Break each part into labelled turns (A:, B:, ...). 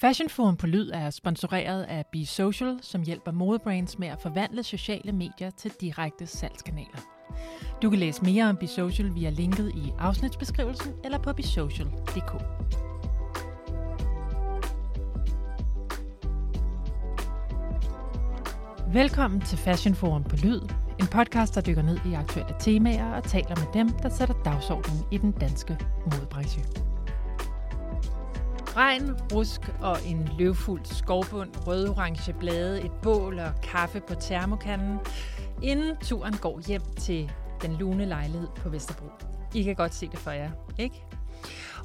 A: Fashion Forum på Lyd er sponsoreret af Be Social, som hjælper modebrands med at forvandle sociale medier til direkte salgskanaler. Du kan læse mere om Be Social via linket i afsnitsbeskrivelsen eller på besocial.dk. Velkommen til Fashion Forum på Lyd, en podcast, der dykker ned i aktuelle temaer og taler med dem, der sætter dagsordenen i den danske modebranche. Regn, rusk og en løvfuld skovbund, rød-orange blade, et bål og kaffe på termokanden, inden turen går hjem til den lune lejlighed på Vesterbro. I kan godt se det for jer, ikke?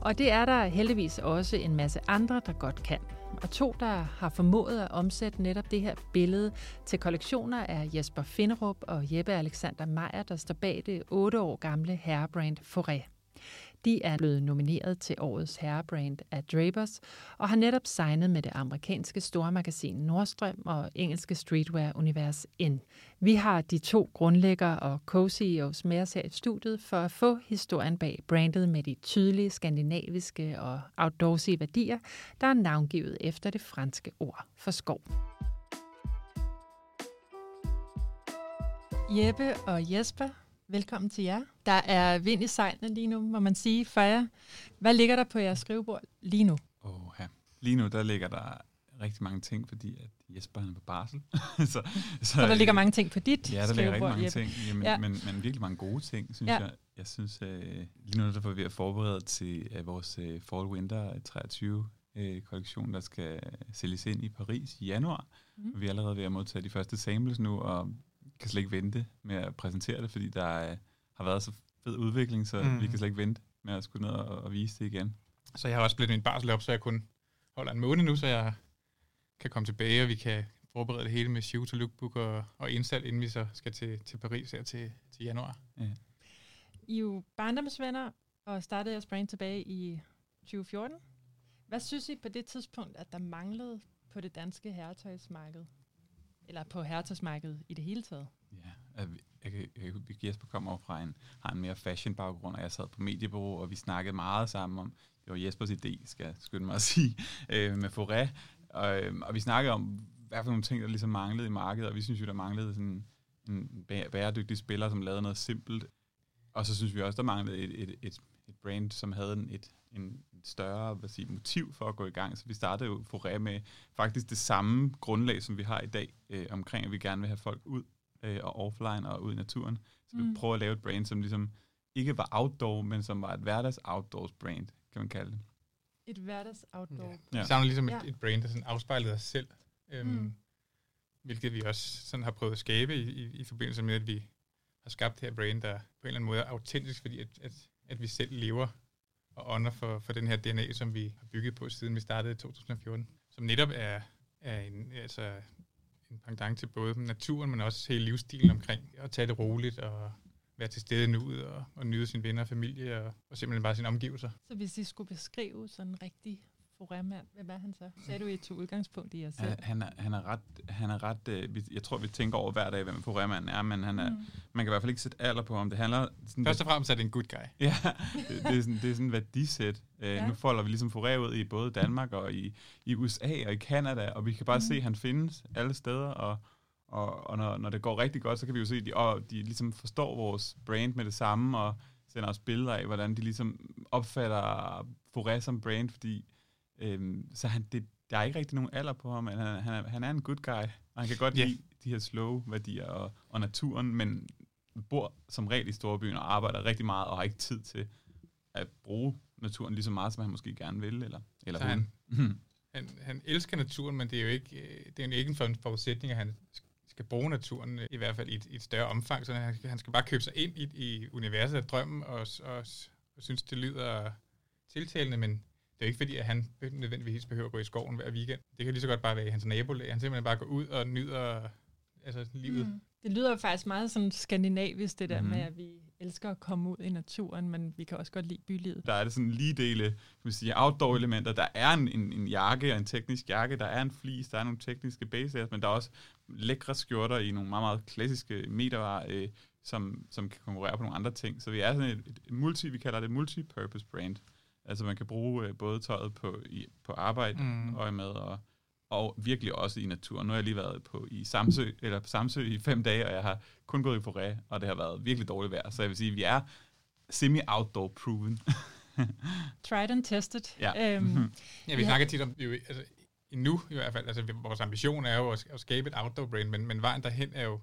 A: Og det er der heldigvis også en masse andre, der godt kan. Og to, der har formået at omsætte netop det her billede til kollektioner, er Jesper Finderup og Jeppe Alexander Meyer, der står bag det 8 år gamle herrebrand Forêt. De er blevet nomineret til årets herrebrand af Drapers og har netop signet med det amerikanske stormagasin Nordstrøm og engelske streetwear-univers N. Vi har de to grundlæggere og co-CEOs med os her i studiet for at få historien bag brandet med de tydelige skandinaviske og outdoorsy værdier, der er navngivet efter det franske ord for skov. Jeppe og Jesper, Velkommen til jer. Der er vind i sejlene lige nu, må man sige, for jer. Hvad ligger der på jeres skrivebord lige nu?
B: Oh, ja. Lige nu, der ligger der rigtig mange ting, fordi at Jesper er på barsel.
A: så, så, så der ligger mange ting på dit
B: Ja, der ligger rigtig mange Jeppe. ting, jamen, ja. men, men virkelig mange gode ting, synes ja. jeg. Jeg synes, uh, lige nu der får vi at forberede til uh, vores uh, Fall Winter 23 uh, kollektion, der skal sælges ind i Paris i januar. Mm. Vi er allerede ved at modtage de første samples nu, og kan slet ikke vente med at præsentere det, fordi der er, har været så fed udvikling, så mm. vi kan slet ikke vente med at skulle ned og, og vise det igen.
C: Så jeg har også blivet min barsel op, så jeg kun holder en måned nu, så jeg kan komme tilbage, og vi kan forberede det hele med shoot og lookbook og, og indsalg, inden vi så skal til, til Paris her til, til januar. Ja.
A: I er jo barndomsvenner og startede jeres brand tilbage i 2014. Hvad synes I på det tidspunkt, at der manglede på det danske herretøjsmarked? Eller på herretøjsmarkedet i det hele taget?
B: Ja, jeg, jeg, jeg, Jesper kommer fra en, har en mere fashion-baggrund, og jeg sad på mediebureau, og vi snakkede meget sammen om, det var Jespers idé, skal jeg skynde mig at sige, øh, med Forêt, og, øhm, og vi snakkede om, hvad for nogle ting, der ligesom manglede i markedet, og vi synes jo, der manglede sådan en bæredygtig spiller, som lavede noget simpelt. Og så synes vi også, der manglede et, et, et, et brand, som havde en, et, en større hvad siger, motiv for at gå i gang. Så vi startede jo Foré med faktisk det samme grundlag, som vi har i dag, øh, omkring at vi gerne vil have folk ud øh, og offline og ud i naturen. Så vi mm. prøver at lave et brand, som ligesom ikke var outdoor, men som var et hverdags outdoors brand, kan man kalde det.
A: Et hverdags outdoor. Ja.
C: ja. Det savner ligesom ja. et, et brand, der sådan afspejlede os selv. Øhm, mm. Hvilket vi også sådan har prøvet at skabe i, i, i forbindelse med, at vi har skabt det her brand, der på en eller anden måde er autentisk, fordi at, at, at vi selv lever og ånder for, for den her DNA, som vi har bygget på, siden vi startede i 2014. Som netop er, er en, altså, en pendant til både naturen, men også hele livsstilen omkring at tage det roligt og være til stede nu og, og nyde sin venner og familie og, og simpelthen bare sine omgivelser.
A: Så hvis I skulle beskrive sådan en rigtig foremmand, hvem er han så? Sagde du, I tog udgangspunkt i jer selv?
B: Han er, han er ret, han er ret øh, jeg tror, vi tænker over hver dag, hvem foremmanden er, men han er, mm. man kan i hvert fald ikke sætte alder på ham. Det handler
C: sådan, Først og fremmest er det en good guy.
B: ja, det, det, er sådan, det er sådan en værdisæt. Uh, ja. Nu folder vi ligesom Foré ud i både Danmark og i, i USA og i Kanada, og vi kan bare mm. se, at han findes alle steder, og og, og når, når det går rigtig godt, så kan vi jo se, at de, og de ligesom forstår vores brand med det samme, og sender os billeder af, hvordan de ligesom opfatter Foré som brand, fordi øhm, så han, det, der er ikke rigtig nogen alder på ham, men han, han, er, han er en good guy, og han kan godt yeah. lide de her slow værdier og, og naturen, men bor som regel i storbyen og arbejder rigtig meget og har ikke tid til at bruge naturen lige så meget, som han måske gerne vil, eller, eller
C: så hun. Han, han, han elsker naturen, men det er jo ikke, øh, det er jo ikke en forudsætning, at han skal bruge naturen, øh, i hvert fald i et, i et større omfang, så han, han skal bare købe sig ind i, i universet af drømmen, og, og, og synes, det lyder tiltalende, men det er ikke fordi, at han nødvendigvis behøver at gå i skoven hver weekend. Det kan lige så godt bare være i hans nabolag. Han simpelthen bare går ud og nyder altså, livet. Mm.
A: Det lyder faktisk meget sådan skandinavisk, det der mm. med, at vi elsker at komme ud i naturen, men vi kan også godt lide bylivet.
B: Der er det sådan lige dele, kan man sige, outdoor-elementer. Der er en, en, en jakke og en teknisk jakke, der er en flis, der er nogle tekniske base men der er også lækre skjorter i nogle meget, meget klassiske metervarer, øh, som, som kan konkurrere på nogle andre ting. Så vi er sådan et, et multi, vi kalder det multi-purpose brand. Altså man kan bruge øh, både tøjet på, i, på arbejde
C: Mm.
B: og med, og, og virkelig også i naturen. Nu har jeg lige været på i Samsø, eller på Samsø i fem dage, og jeg har kun gået i forræ, og det har været virkelig dårligt vejr. Så jeg vil sige, at vi er semi-outdoor proven.
A: Tried and tested.
B: Ja.
A: Øhm,
C: Ja, vi
A: Ja.
C: snakker tit om, jo, altså, endnu i hvert fald, altså vores ambition er jo at, at skabe et outdoor brand, men, men vejen derhen er jo,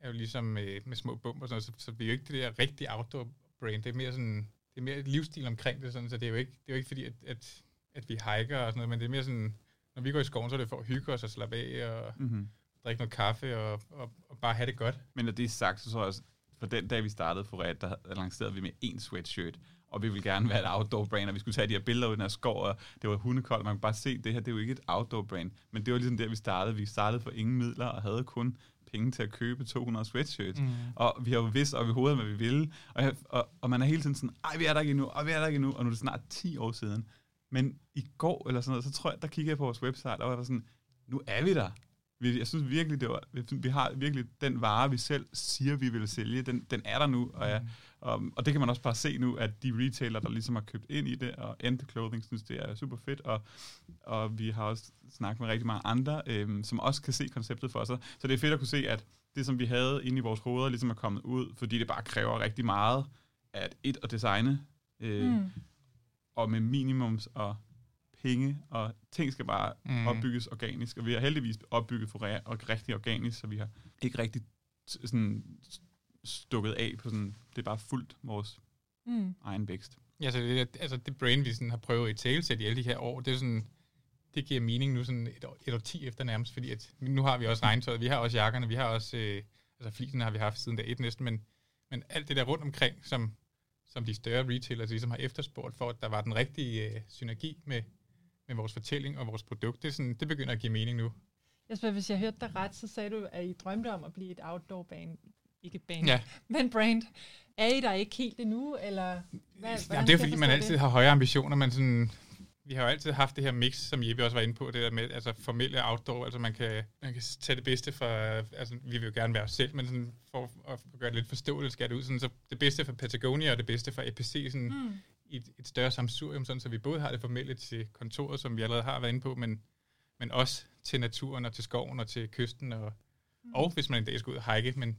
C: er jo ligesom øh, med små bumper og sådan noget, så, så vi er jo ikke det der rigtige outdoor brand, det er mere sådan, det er mere et livsstil omkring det, sådan, så det er jo ikke, det er jo ikke fordi, at, at, at vi hiker og sådan noget, men det er mere sådan, når vi går i skoven, så er det for at hygge os og slappe af og
B: Mm-hmm.
C: drikke noget kaffe og, og, og bare have det godt.
B: Men når det er sagt, så tror jeg også, for den dag, vi startede for Red, der lancerede vi med en sweatshirt, og vi ville gerne være et outdoor brand, og vi skulle tage de her billeder ud i den her skov, og det var hundekoldt, man kunne bare se, det her, det er jo ikke et outdoor brand, men det var ligesom der, vi startede. Vi startede for ingen midler, og havde kun penge til at købe 200 sweatshirts. Mm. Og vi har jo vidst op i hovedet, hvad vi ville, og, jeg, og, og man er hele tiden sådan, ej, vi er der ikke endnu, og vi er der ikke endnu, og nu er det snart 10 år siden. Men i går, eller sådan noget, så tror jeg, der kiggede jeg på vores website, og jeg var sådan, nu er vi der. Vi- Jeg synes virkelig, det var, vi- vi har virkelig den vare, vi selv siger, vi vil sælge, den, den er der nu, og, ja, og, og det kan man også bare se nu, at de retailer, der ligesom har købt ind i det, og Ente Clothing synes, det er super fedt, og, og vi har også snakket med rigtig mange andre, øhm, som også kan se konceptet for sig. Så det er fedt at kunne se, at det, som vi havde inde i vores hoveder, ligesom er kommet ud, fordi det bare kræver rigtig meget at et at designe, øh,
A: mm.
B: og med minimums og penge, og ting skal bare
C: Mm.
B: opbygges organisk, og vi har heldigvis opbygget for og rigtig organisk, så vi har ikke rigtig sådan stukket af på sådan, det er bare fuldt vores
A: Mm.
B: egen vækst.
C: Ja, så det, er- altså det brain, vi sådan har prøvet i talesæt i alle de her år, det er sådan, det giver mening nu sådan et, år, et år 10 efter nærmest, fordi at nu har vi også regntøjet, vi har også jakkerne, vi har også, øh, altså flisen har vi haft siden dag et næsten, men, men alt det der rundt omkring, som, som de større retailers ligesom har efterspurgt, for at der var den rigtige øh, synergi med, med vores fortælling og vores produkt, det, er sådan, det begynder at give mening nu.
A: Jesper, hvis jeg hørte dig ret, så sagde du, at I drømte om at blive et outdoor band. Ikke band,
C: Ja,
A: men brand. Er I der ikke helt endnu, eller hvad,
C: Jamen, det er fordi, man altid
A: det?
C: har højere ambitioner, men sådan, vi har jo altid haft det her mix, som Jeppe også var inde på, det der med altså formelle outdoor, altså man kan, man kan tage det bedste fra, altså vi vil jo gerne være os selv, men sådan, for at gøre det lidt forståeligt, skal det ud, sådan, så det bedste fra Patagonia og det bedste fra EPC, sådan,
A: Mm.
C: I et, et større samsurium, sådan, så vi både har det formelle til kontoret, som vi allerede har været inde på, men, men også til naturen og til skoven og til kysten, og, mm. og hvis man en dag skal ud og hike, men,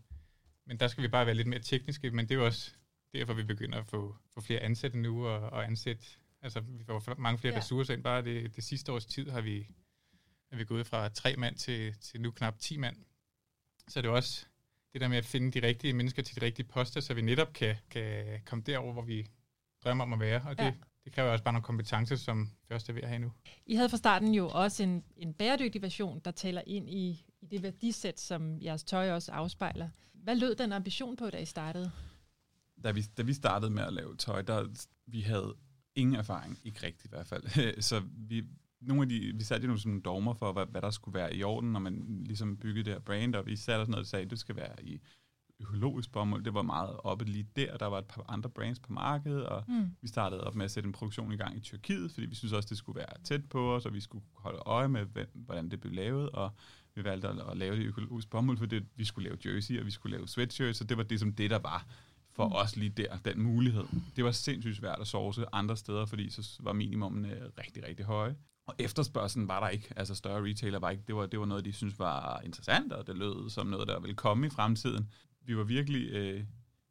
C: men der skal vi bare være lidt mere tekniske, men det er jo også derfor, vi begynder at få, få flere ansatte nu, og, og ansætte, altså vi får mange flere
A: Ja.
C: ja. ressourcer ind. Bare det, det sidste års tid har vi, er vi gået fra tre mand til, til nu knap 10 mand. Så det er også det der med at finde de rigtige mennesker til de rigtige poster, så vi netop kan, kan komme derover, hvor vi drømmer om at være, og det,
A: Ja.
C: det kræver også bare nogle kompetencer, som først er ved at have nu.
A: I havde fra starten jo også en, en bæredygtig version, der taler ind i, i det værdisæt, som jeres tøj også afspejler. Hvad lød den ambition på, da I startede?
B: Da vi, da vi startede med at lave tøj, der vi havde ingen erfaring, ikke rigtigt i hvert fald. Så vi, nogle af de, vi satte jo nogle sådan dogmer for, hvad, hvad der skulle være i orden, når man ligesom byggede det her brand, og vi satte sådan noget, der sagde, at det skal være i økologisk bomuld. Det var meget oppe lige der. Der var et par andre brands på markedet, og
A: Mm.
B: vi startede op med at sætte en produktion i gang i Tyrkiet, fordi vi synes også, det skulle være tæt på os, og vi skulle holde øje med, hvordan det blev lavet, og vi valgte at, lave det økologisk bomuld, fordi vi skulle lave jersey, og vi skulle lave sweatshirts, så det var det, som det, der var for
A: Mm.
B: mm. os lige der, den mulighed. Det var sindssygt svært at source andre steder, fordi så var minimumene rigtig, rigtig høje. Og efterspørgselen var der ikke, altså større retailer var ikke, det var, det var noget, de synes var interessant, og det lød som noget, der ville komme i fremtiden. Vi var virkelig, øh,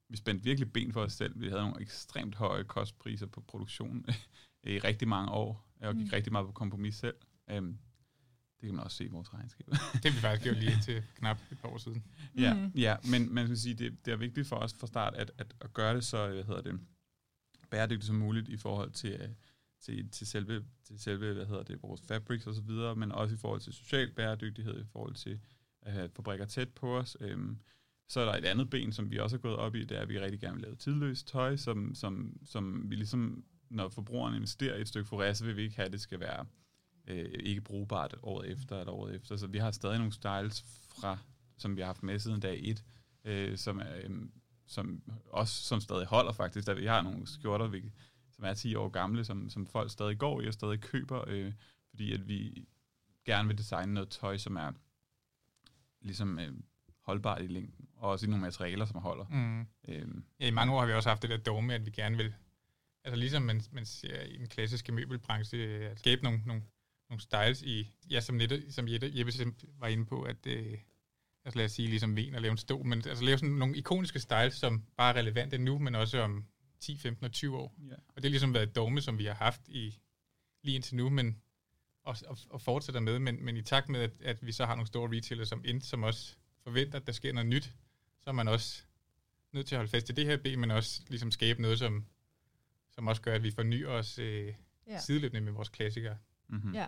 B: vi spændte virkelig ben for os selv. Vi havde nogle ekstremt høje kostpriser på produktion i rigtig mange år, og gik
A: Mm.
B: mm. rigtig meget på kompromis selv. Um, det kan man også se i vores regnskab.
C: Det har vi faktisk gjort lige til knap et par år siden.
B: Ja,
A: Mhm.
B: ja men man kan sige, det, det er vigtigt for os fra start at, at, at gøre det så hvad hedder det, bæredygtigt som muligt i forhold til, øh, til, til, selve, til selve hvad hedder det, vores fabrics og så videre, men også i forhold til social bæredygtighed, i forhold til at have fabrikker tæt på os. Øhm, så er der et andet ben, som vi også har gået op i, det er, at vi rigtig gerne vil lave tidløst tøj, som, som, som vi ligesom, når forbrugeren investerer i et stykke forræs, så vil vi ikke have, at det skal være øh, ikke brugbart året efter eller året efter. Så vi har stadig nogle styles fra, som vi har haft med siden dag 1, øh, som, er, øh, som også som stadig holder faktisk. Der, vi har nogle skjorter, vi, som er 10 år gamle, som, som folk stadig går i og stadig køber, øh, fordi at vi gerne vil designe noget tøj, som er ligesom øh, holdbart i længden, og også i nogle materialer, som holder.
C: Mm.
B: Øh,
C: Ja, i mange år har vi også haft det der dogme, at vi gerne vil Altså ligesom man, man ser i den klassiske møbelbranche, at skabe nogle, nogle, nogle styles i, ja, som, Nette, som Jette, Jeppe var inde på, at øh, altså lad os sige ligesom ven og lave en stol, men altså lave sådan nogle ikoniske styles, som bare er relevante nu, men også om 10, 15 og 20 år. Ja. Og det har ligesom været et dogme, som vi har haft i lige indtil nu, men og, og, og fortsætter med, men, men i takt med, at, at vi så har nogle store retailer som Int, som også forventer, at der sker noget nyt, så er man også nødt til at holde fast i det her ben, men også ligesom skabe noget, som, som også gør, at vi fornyer os øh, ja. sideløbende med vores klassikere.
A: Mm-hmm. Ja.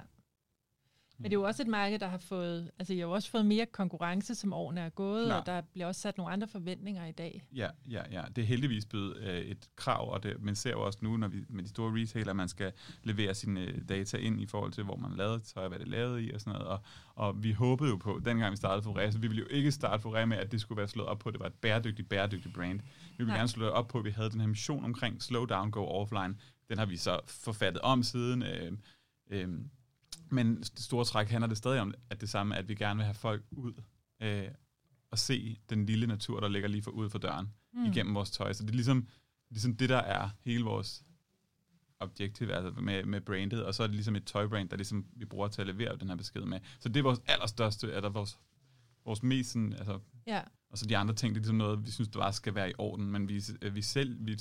A: Men det er jo også et marked, der har fået, altså jeg har også fået mere konkurrence, som årene er gået, Klar. og der bliver også sat nogle andre forventninger i dag.
B: Ja, ja, ja. Det er heldigvis blevet øh, et krav, og det, man ser jo også nu, når vi med de store retailer, man skal levere sine øh, data ind i forhold til, hvor man lavede tøj, hvad det lavede i og sådan noget. Og, og vi håbede jo på, dengang vi startede Foré, så vi ville jo ikke starte Foré med, at det skulle være slået op på, at det var et bæredygtigt, bæredygtigt brand. Vi ville Nej. gerne slå det op på, at vi havde den her mission omkring slow down, go offline. Den har vi så forfattet om siden. Øh, øh, men det store træk handler det stadig om, at det samme, at vi gerne vil have folk ud øh, og se den lille natur, der ligger lige for ud for døren mm. igennem vores tøj. Så det er ligesom, ligesom det, der er hele vores objektiv altså med, med brandet, og så er det ligesom et tøjbrand, der ligesom vi bruger til at levere den her besked med. Så det er vores allerstørste, eller vores, vores mest sådan, altså, ja. og så de andre ting, det er ligesom noget, vi synes, det bare skal være i orden, men vi, vi selv, vi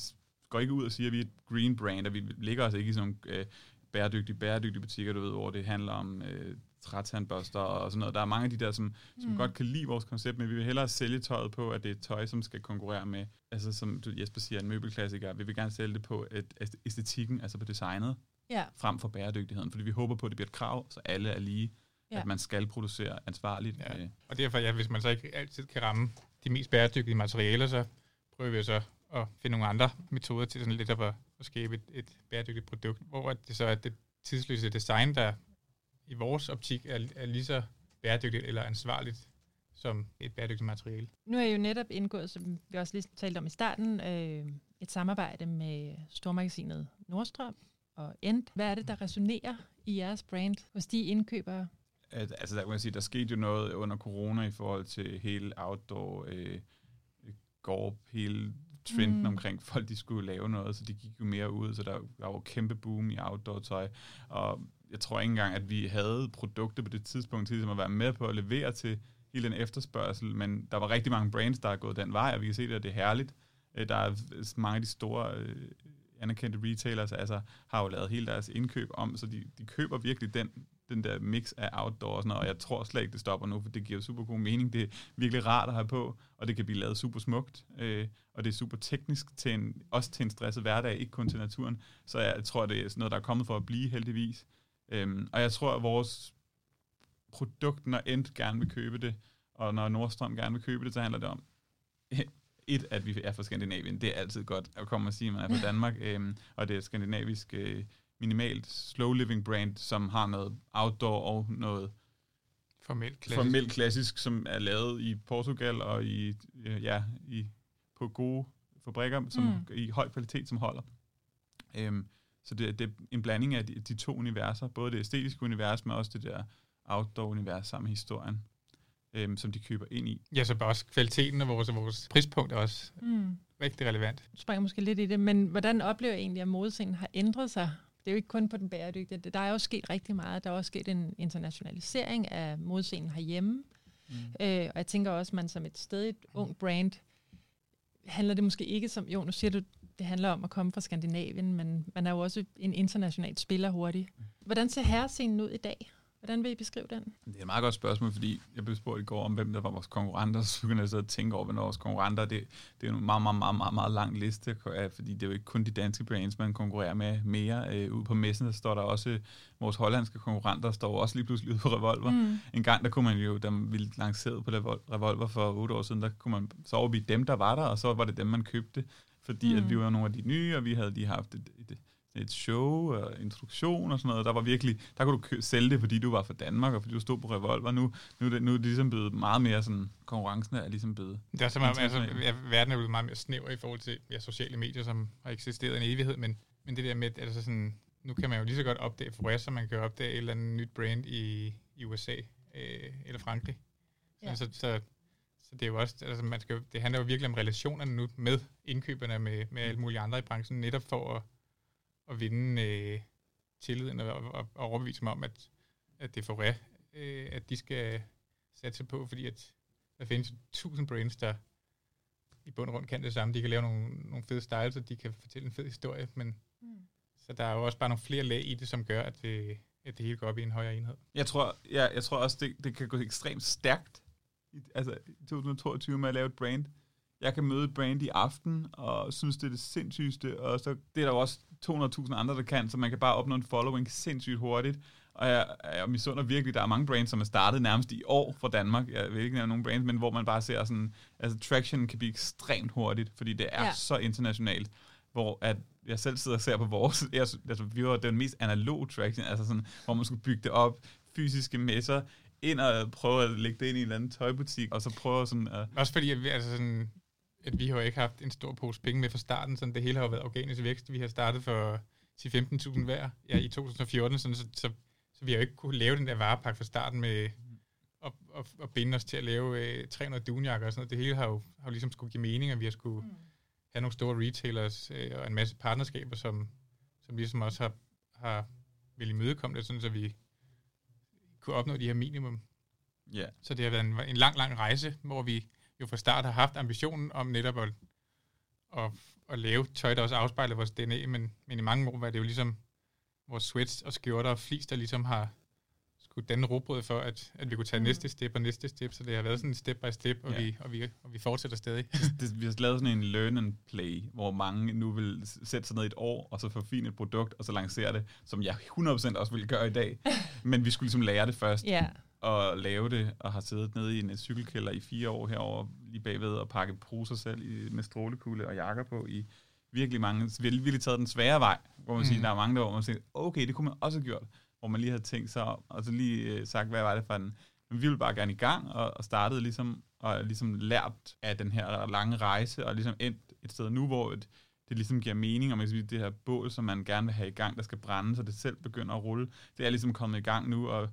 B: går ikke ud og siger, at vi er et green brand, og vi ligger os ikke i sådan nogle øh, bæredygtige, bæredygtige butikker, du ved, hvor det handler om øh, trætandbørster og sådan noget. Der er mange af de der, som, som mm. godt kan lide vores koncept, men vi vil hellere sælge tøjet på, at det er tøj, som skal konkurrere med, altså som du, Jesper siger, en møbelklassiker. Vi vil gerne sælge det på et, æstetikken, altså på designet, ja. frem for bæredygtigheden, fordi vi håber på, at det bliver et krav, så alle er lige, ja. at man skal producere ansvarligt. Ja.
C: Øh. Og derfor, ja, hvis man så ikke altid kan ramme de mest bæredygtige materialer, så prøver vi så at finde nogle andre metoder til sådan lidt at, at skabe et, et bæredygtigt produkt, hvor det så er det tidsløse design, der i vores optik er, er lige så bæredygtigt eller ansvarligt som et bæredygtigt materiale.
A: Nu er jeg jo netop indgået, som vi også lige talte om i starten, øh, et samarbejde med stormagasinet Nordstrøm og End. Hvad er det, der resonerer i jeres brand hos de indkøbere?
B: At, altså der kan man sige, der skete jo noget under corona i forhold til hele outdoor, øh, gorp, hele Mm. trenden mm. omkring folk, de skulle lave noget, så de gik jo mere ud, så der, der var jo kæmpe boom i outdoor-tøj, og jeg tror ikke engang, at vi havde produkter på det tidspunkt til ligesom at være med på at levere til hele den efterspørgsel, men der var rigtig mange brands, der er gået den vej, og vi kan se det, at det er herligt. Øh, der er mange af de store øh, anerkendte retailers, altså har jo lavet hele deres indkøb om, så de, de køber virkelig den den der mix af outdoor og sådan noget, og jeg tror slet ikke, det stopper nu, for det giver super god mening. Det er virkelig rart at have på, og det kan blive lavet super smukt, øh, og det er super teknisk, til en, også til en stresset hverdag, ikke kun til naturen. Så jeg tror, det er sådan noget, der er kommet for at blive heldigvis. Øhm, og jeg tror, at vores produkt, når End gerne vil købe det, og når Nordstrøm gerne vil købe det, så handler det om, et, at vi er fra Skandinavien. Det er altid godt at komme og sige, at man er fra Danmark, øhm, og det er skandinavisk øh, minimalt slow living brand, som har noget outdoor og noget
C: formelt klassisk,
B: formelt klassisk som er lavet i Portugal og i, ja, i, på gode fabrikker som, mm. i høj kvalitet, som holder. Øhm, så det, det er en blanding af de, de to universer, både det æstetiske univers, men også det der outdoor-univers sammen med historien, øhm, som de køber ind i.
C: Ja, så bare også kvaliteten af vores, vores prispunkt er også mm. rigtig relevant.
A: Du springer måske lidt i det, men hvordan oplever jeg egentlig, at modescenen har ændret sig det er jo ikke kun på den bæredygtige. Der er jo sket rigtig meget. Der er også sket en internationalisering af modscenen herhjemme. Mm. Øh, og jeg tænker også, at man som et stedigt ung brand, handler det måske ikke som, jo nu siger du, det handler om at komme fra Skandinavien, men man er jo også en international spiller hurtigt. Mm. Hvordan ser herrescenen ud i dag? Hvordan vil I beskrive den?
B: Det er et meget godt spørgsmål, fordi jeg blev spurgt i går om, hvem der var vores konkurrenter, så begyndte jeg så at tænke over, hvornår vores konkurrenter, det, det er en meget, meget, meget, meget, meget lang liste, fordi det er jo ikke kun de danske brands, man konkurrerer med mere. Øh, ude på messen, der står der også, vores hollandske konkurrenter der står også lige pludselig ude på Revolver. Mm. En gang, der kunne man jo, da man ville lanceret på Revolver for otte år siden, der kunne man, så over vi dem, der var der, og så var det dem, man købte, fordi mm. at vi var nogle af de nye, og vi havde lige haft et, et, et show og introduktion og sådan noget. Der var virkelig, der kunne du sælge det, fordi du var fra Danmark, og fordi du stod på Revolver. Nu, nu, er det, nu er det ligesom blevet meget mere sådan, konkurrencen er ligesom blevet...
C: Det er så meget, altså, verden er blevet meget mere snæver i forhold til ja, sociale medier, som har eksisteret en evighed, men, men det der med, altså sådan, nu kan man jo lige så godt opdage Forest, som man kan opdage et eller andet nyt brand i, i USA øh, eller Frankrig. Ja. Så, så, så det er jo også, altså man skal, det handler jo virkelig om relationerne nu med indkøberne, med, med alle mulige andre i branchen, netop for at at vinde øh, tilliden og, og, og overbevise mig om, at, at det er for øh, at de skal satse på, fordi at der findes tusind brands, der i bund og grund kan det samme. De kan lave nogle, nogle fede styles, og de kan fortælle en fed historie, men mm. så der er jo også bare nogle flere lag i det, som gør, at det, at det hele går op i en højere enhed.
B: Jeg tror, ja, jeg tror også, det, det kan gå ekstremt stærkt i, altså, i 2022 med at lave et brand. Jeg kan møde et brand i aften, og synes, det er det sindssygste, og så det er der jo også 200.000 andre, der kan, så man kan bare opnå en following sindssygt hurtigt. Og jeg, jeg misunder virkelig, der er mange brands, som er startet nærmest i år fra Danmark. Jeg vil ikke nævne nogen brands, men hvor man bare ser sådan, altså traction kan blive ekstremt hurtigt, fordi det er ja. så internationalt. Hvor at jeg selv sidder og ser på vores, jeg, altså vi var den mest analog traction, altså sådan, hvor man skulle bygge det op, fysiske messer, ind og prøve at lægge det ind i en eller anden tøjbutik, og så prøve sådan at...
C: Også fordi, altså sådan, at vi har jo ikke haft en stor pose penge med fra starten, så det hele har jo været organisk vækst. Vi har startet for 10-15.000 hver ja, i 2014, sådan, så, så så vi har jo ikke kunne lave den der varepakke fra starten med at, at, at binde os til at lave øh, 300 dunjakker og sådan noget. Det hele har jo, har jo ligesom skulle give mening, at vi har skulle mm. have nogle store retailers øh, og en masse partnerskaber, som, som ligesom også har, har vil imødekomme det, sådan så vi kunne opnå de her minimum.
B: Yeah.
C: Så det har været en, en lang, lang rejse, hvor vi jo fra start har haft ambitionen om netop at, at, at lave tøj, der også afspejler vores DNA, men, men i mange år var det jo ligesom vores sweats og skjorter og flis, der ligesom har skulle danne råbrød for, at, at vi kunne tage mm. næste step og næste step, så det har været sådan en step by step, og, ja. vi, og, vi, og vi fortsætter stadig.
B: det, vi har lavet sådan en learn and play, hvor mange nu vil sætte sig ned et år, og så forfine et produkt, og så lancere det, som jeg 100% også ville gøre i dag. Men vi skulle ligesom lære det først.
A: Ja.
B: Og lave det, og har siddet nede i en cykelkælder i fire år herover lige bagved, og pakket poser selv i, med strålekugle og jakker på i virkelig mange, vi har virkelig taget den svære vej, hvor man mm. siger, der er mange der, hvor man siger, okay, det kunne man også have gjort, hvor man lige havde tænkt sig om, og så lige øh, sagt, hvad var det for en, men vi ville bare gerne i gang, og, og startede ligesom, og ligesom lært af den her lange rejse, og ligesom endt et sted nu, hvor et, det ligesom giver mening, og man kan sige, det her bål, som man gerne vil have i gang, der skal brænde, så det selv begynder at rulle, det er ligesom kommet i gang nu, og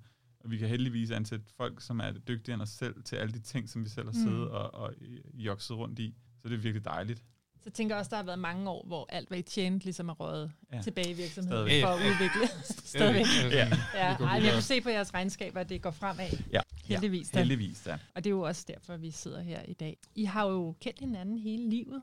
B: vi kan heldigvis ansætte folk, som er dygtigere end os selv, til alle de ting, som vi selv har siddet mm. og, og jokset rundt i. Så det er virkelig dejligt.
A: Så jeg tænker også, der har været mange år, hvor alt, hvad I tjente, ligesom er røget ja. tilbage i virksomheden Stadigvæk. for at udvikle. Stadigvæk. Ja. ja. Ej, jeg kan se på jeres regnskaber, at det går fremad.
B: Ja.
A: Heldigvis.
B: Da. Heldigvis, da.
A: Og det er jo også derfor, vi sidder her i dag. I har jo kendt hinanden hele livet.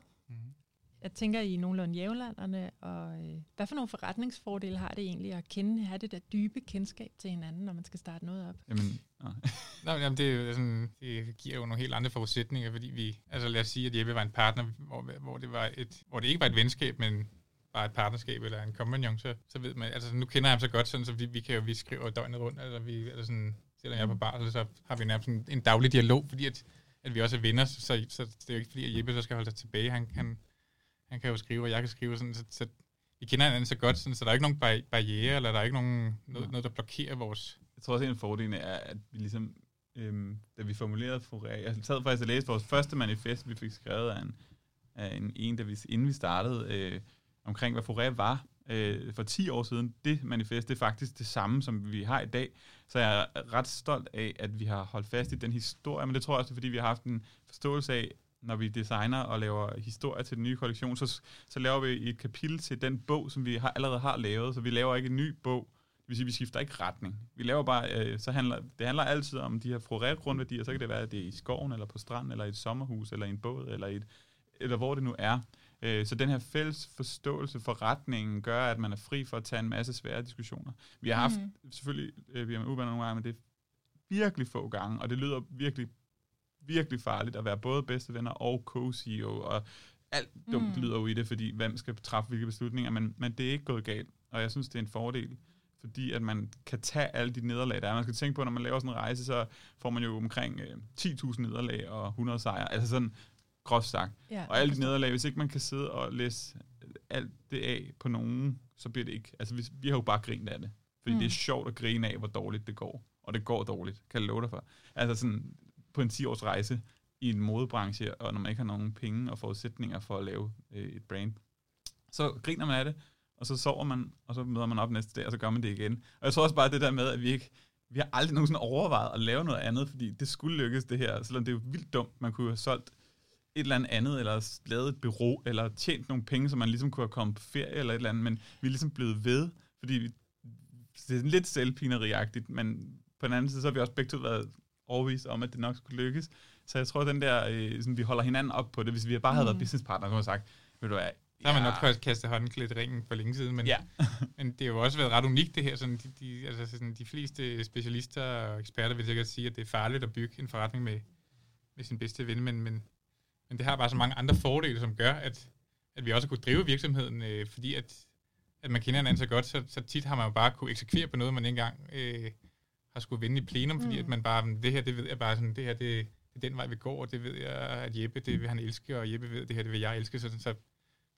A: Jeg tænker, I nogenlunde jævlanderne, og øh, hvad for nogle forretningsfordele har det egentlig at kende, have det der dybe kendskab til hinanden, når man skal starte noget op?
B: Jamen,
C: Nå, jamen, det, er sådan, det giver jo nogle helt andre forudsætninger, fordi vi, altså lad os sige, at Jeppe var en partner, hvor, hvor, det, var et, hvor det ikke var et venskab, men bare et partnerskab eller en kompagnon, så, så ved man, altså nu kender jeg ham så godt, sådan, så vi, vi kan jo, vi skriver døgnet rundt, altså vi, altså sådan, selvom jeg er på bar, så har vi nærmest en, en daglig dialog, fordi at, at vi også er venner, så, så, så det er jo ikke fordi, at Jeppe så skal holde sig tilbage, han, han, han kan jo skrive, og jeg kan skrive, sådan, så, så vi kender hinanden så godt, sådan, så der er ikke nogen bar- barriere, eller der er ikke nogen, noget, noget, der blokerer vores...
B: Jeg tror også, en fordel er, at vi ligesom, øhm, da vi formulerede Foré, jeg sad faktisk og læste vores første manifest, vi fik skrevet af en, af en, en der vi, inden vi startede, øh, omkring hvad Foré var, øh, for 10 år siden, det manifest, det er faktisk det samme, som vi har i dag. Så jeg er ret stolt af, at vi har holdt fast i den historie, men det tror jeg også, fordi vi har haft en forståelse af, når vi designer og laver historie til den nye kollektion, så, så laver vi et kapitel til den bog, som vi har, allerede har lavet, så vi laver ikke en ny bog. Det vil sige, vi skifter ikke retning. Vi laver bare, øh, så handler, det handler altid om de her florerede grundværdier, så kan det være, at det er i skoven, eller på stranden, eller i et sommerhus, eller i en båd, eller, et, eller hvor det nu er. Øh, så den her fælles forståelse for retningen gør, at man er fri for at tage en masse svære diskussioner. Vi har haft, mm. selvfølgelig, øh, vi har med nogle gange, men det er virkelig få gange, og det lyder virkelig virkelig farligt at være både bedste venner og co-CEO, og alt dumt mm. lyder jo i det, fordi hvem skal træffe hvilke beslutninger, men, men det er ikke gået galt, og jeg synes, det er en fordel, fordi at man kan tage alle de nederlag, der er. Man skal tænke på, når man laver sådan en rejse, så får man jo omkring øh, 10.000 nederlag og 100 sejre, altså sådan groft sagt. Ja, og alle de nederlag, hvis ikke man kan sidde og læse alt det af på nogen, så bliver det ikke, altså vi, vi har jo bare grint af det, fordi mm. det er sjovt at grine af, hvor dårligt det går, og det går dårligt, kan jeg love dig for. Altså sådan, på en 10-års rejse i en modebranche, og når man ikke har nogen penge og forudsætninger for at lave øh, et brand. Så griner man af det, og så sover man, og så møder man op næste dag, og så gør man det igen. Og jeg tror også bare det der med, at vi ikke, vi har aldrig nogensinde overvejet at lave noget andet, fordi det skulle lykkes det her, selvom det er jo vildt dumt. Man kunne have solgt et eller andet andet, eller lavet et bureau, eller tjent nogle penge, så man ligesom kunne have kommet på ferie, eller et eller andet, men vi er ligesom blevet ved, fordi vi, det er lidt selvpineriagtigt, men på den anden side, så har vi også begge to været overvist om, at det nok skulle lykkes. Så jeg tror, at den der, øh, sådan, vi holder hinanden op på det. Hvis vi bare havde mm. været businesspartner, så havde sagt, ved du hvad,
C: så har man nok først kastet håndklædt i ringen for længe siden, men, ja. men det har jo også været ret unikt det her. Sådan de, de, altså sådan de fleste specialister og eksperter vil sikkert sige, at det er farligt at bygge en forretning med, med sin bedste ven, men, men, men det har bare så mange andre fordele, som gør, at, at vi også kunne drive virksomheden, øh, fordi at, at man kender hinanden så godt, så, så tit har man jo bare kunne eksekvere på noget, man ikke engang øh, har skulle vinde i plenum, fordi mm. at man bare, det her, det ved jeg bare sådan, det her, det, det er den vej, vi går, og det ved jeg, at Jeppe, det vil han elske, og Jeppe ved, det her, det vil jeg elske, så, så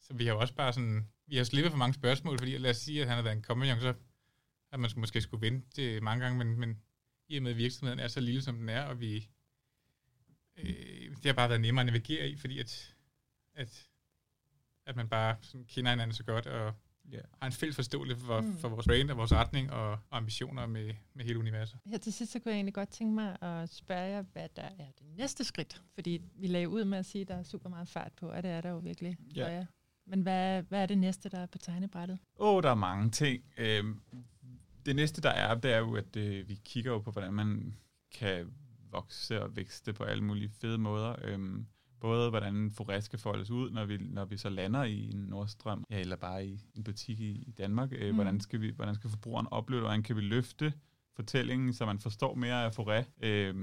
C: så vi har jo også bare sådan, vi har slippet for mange spørgsmål, fordi lad os sige, at han har været en kompagnon, så at man måske skulle vente mange gange, men, men i og med, at virksomheden er så lille, som den er, og vi, øh, det har bare været nemmere at navigere i, fordi at, at, at man bare sådan kender hinanden så godt, og yeah. har en fælles forståelse for, mm. for vores brand og vores retning og, ambitioner med, med hele universet.
A: Her til sidst, så kunne jeg egentlig godt tænke mig at spørge jer, hvad der er det næste skridt. Fordi vi lagde ud med at sige, at der er super meget fart på, og det er der jo virkelig yeah. for jer. Men hvad, hvad er det næste, der er på tegnebrættet?
B: Åh, oh, der er mange ting. Øhm, det næste, der er, det er jo, at øh, vi kigger jo på, hvordan man kan vokse og vækste på alle mulige fede måder. Øhm, både hvordan Forest skal foldes ud, når vi, når vi så lander i en Nordstrøm, ja, eller bare i en butik i, i Danmark. Øh, mm. hvordan, skal vi, hvordan skal forbrugeren opleve det, hvordan kan vi løfte fortællingen, så man forstår mere af Forêt, øh,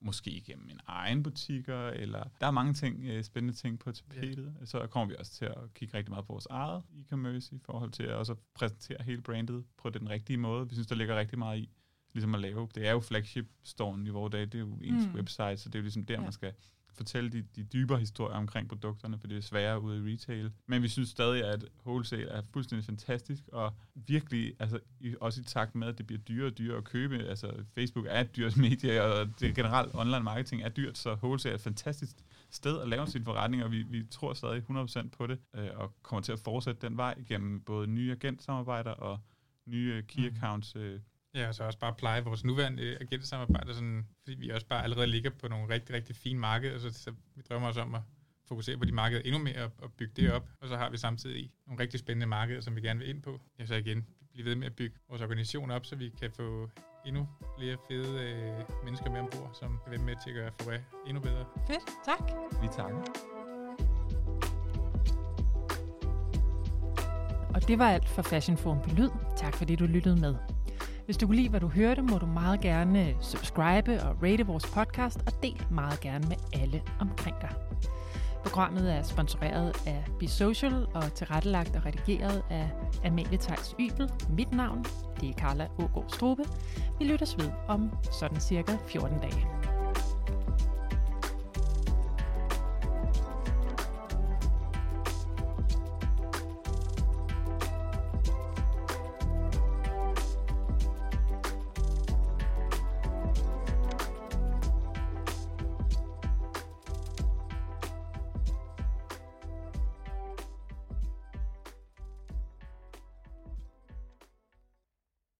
B: måske igennem en egen butikker, eller der er mange ting, øh, spændende ting på tapetet. Ja. Så kommer vi også til at kigge rigtig meget på vores eget e-commerce i forhold til at også præsentere hele brandet på den rigtige måde. Vi synes, der ligger rigtig meget i ligesom at lave. Det er jo flagship storen i vores dag, det er jo ens mm. website, så det er jo ligesom der, ja. man skal fortælle de, de dybere historier omkring produkterne, for det er sværere ude i retail. Men vi synes stadig, at wholesale er fuldstændig fantastisk, og virkelig, altså også i takt med, at det bliver dyrere og dyrere at købe, altså Facebook er et dyrt medie, og det generelt online marketing er dyrt, så wholesale er et fantastisk sted at lave sin forretning, og vi, vi tror stadig 100% på det, øh, og kommer til at fortsætte den vej gennem både nye agentsamarbejder og nye key mhm. accounts, øh,
C: Ja, og så også bare pleje vores nuværende øh, agentsamarbejde, sådan, fordi vi også bare allerede ligger på nogle rigtig, rigtig fine markeder, så, så vi drømmer os om at fokusere på de markeder endnu mere og, bygge det op, og så har vi samtidig nogle rigtig spændende markeder, som vi gerne vil ind på. Ja, så igen, blive ved med at bygge vores organisation op, så vi kan få endnu flere fede øh, mennesker med ombord, som kan være med til at gøre Foré endnu bedre.
A: Fedt, tak.
B: Vi takker.
A: Og det var alt for Fashion Forum på Lyd. Tak fordi du lyttede med. Hvis du kunne lide, hvad du hørte, må du meget gerne øh, subscribe og rate vores podcast, og del meget gerne med alle omkring dig. Programmet er sponsoreret af Be Social og tilrettelagt og redigeret af Amalie Theis Ybel. Mit navn, det er Carla Ågaard Strube. Vi lyttes ved om sådan cirka 14 dage.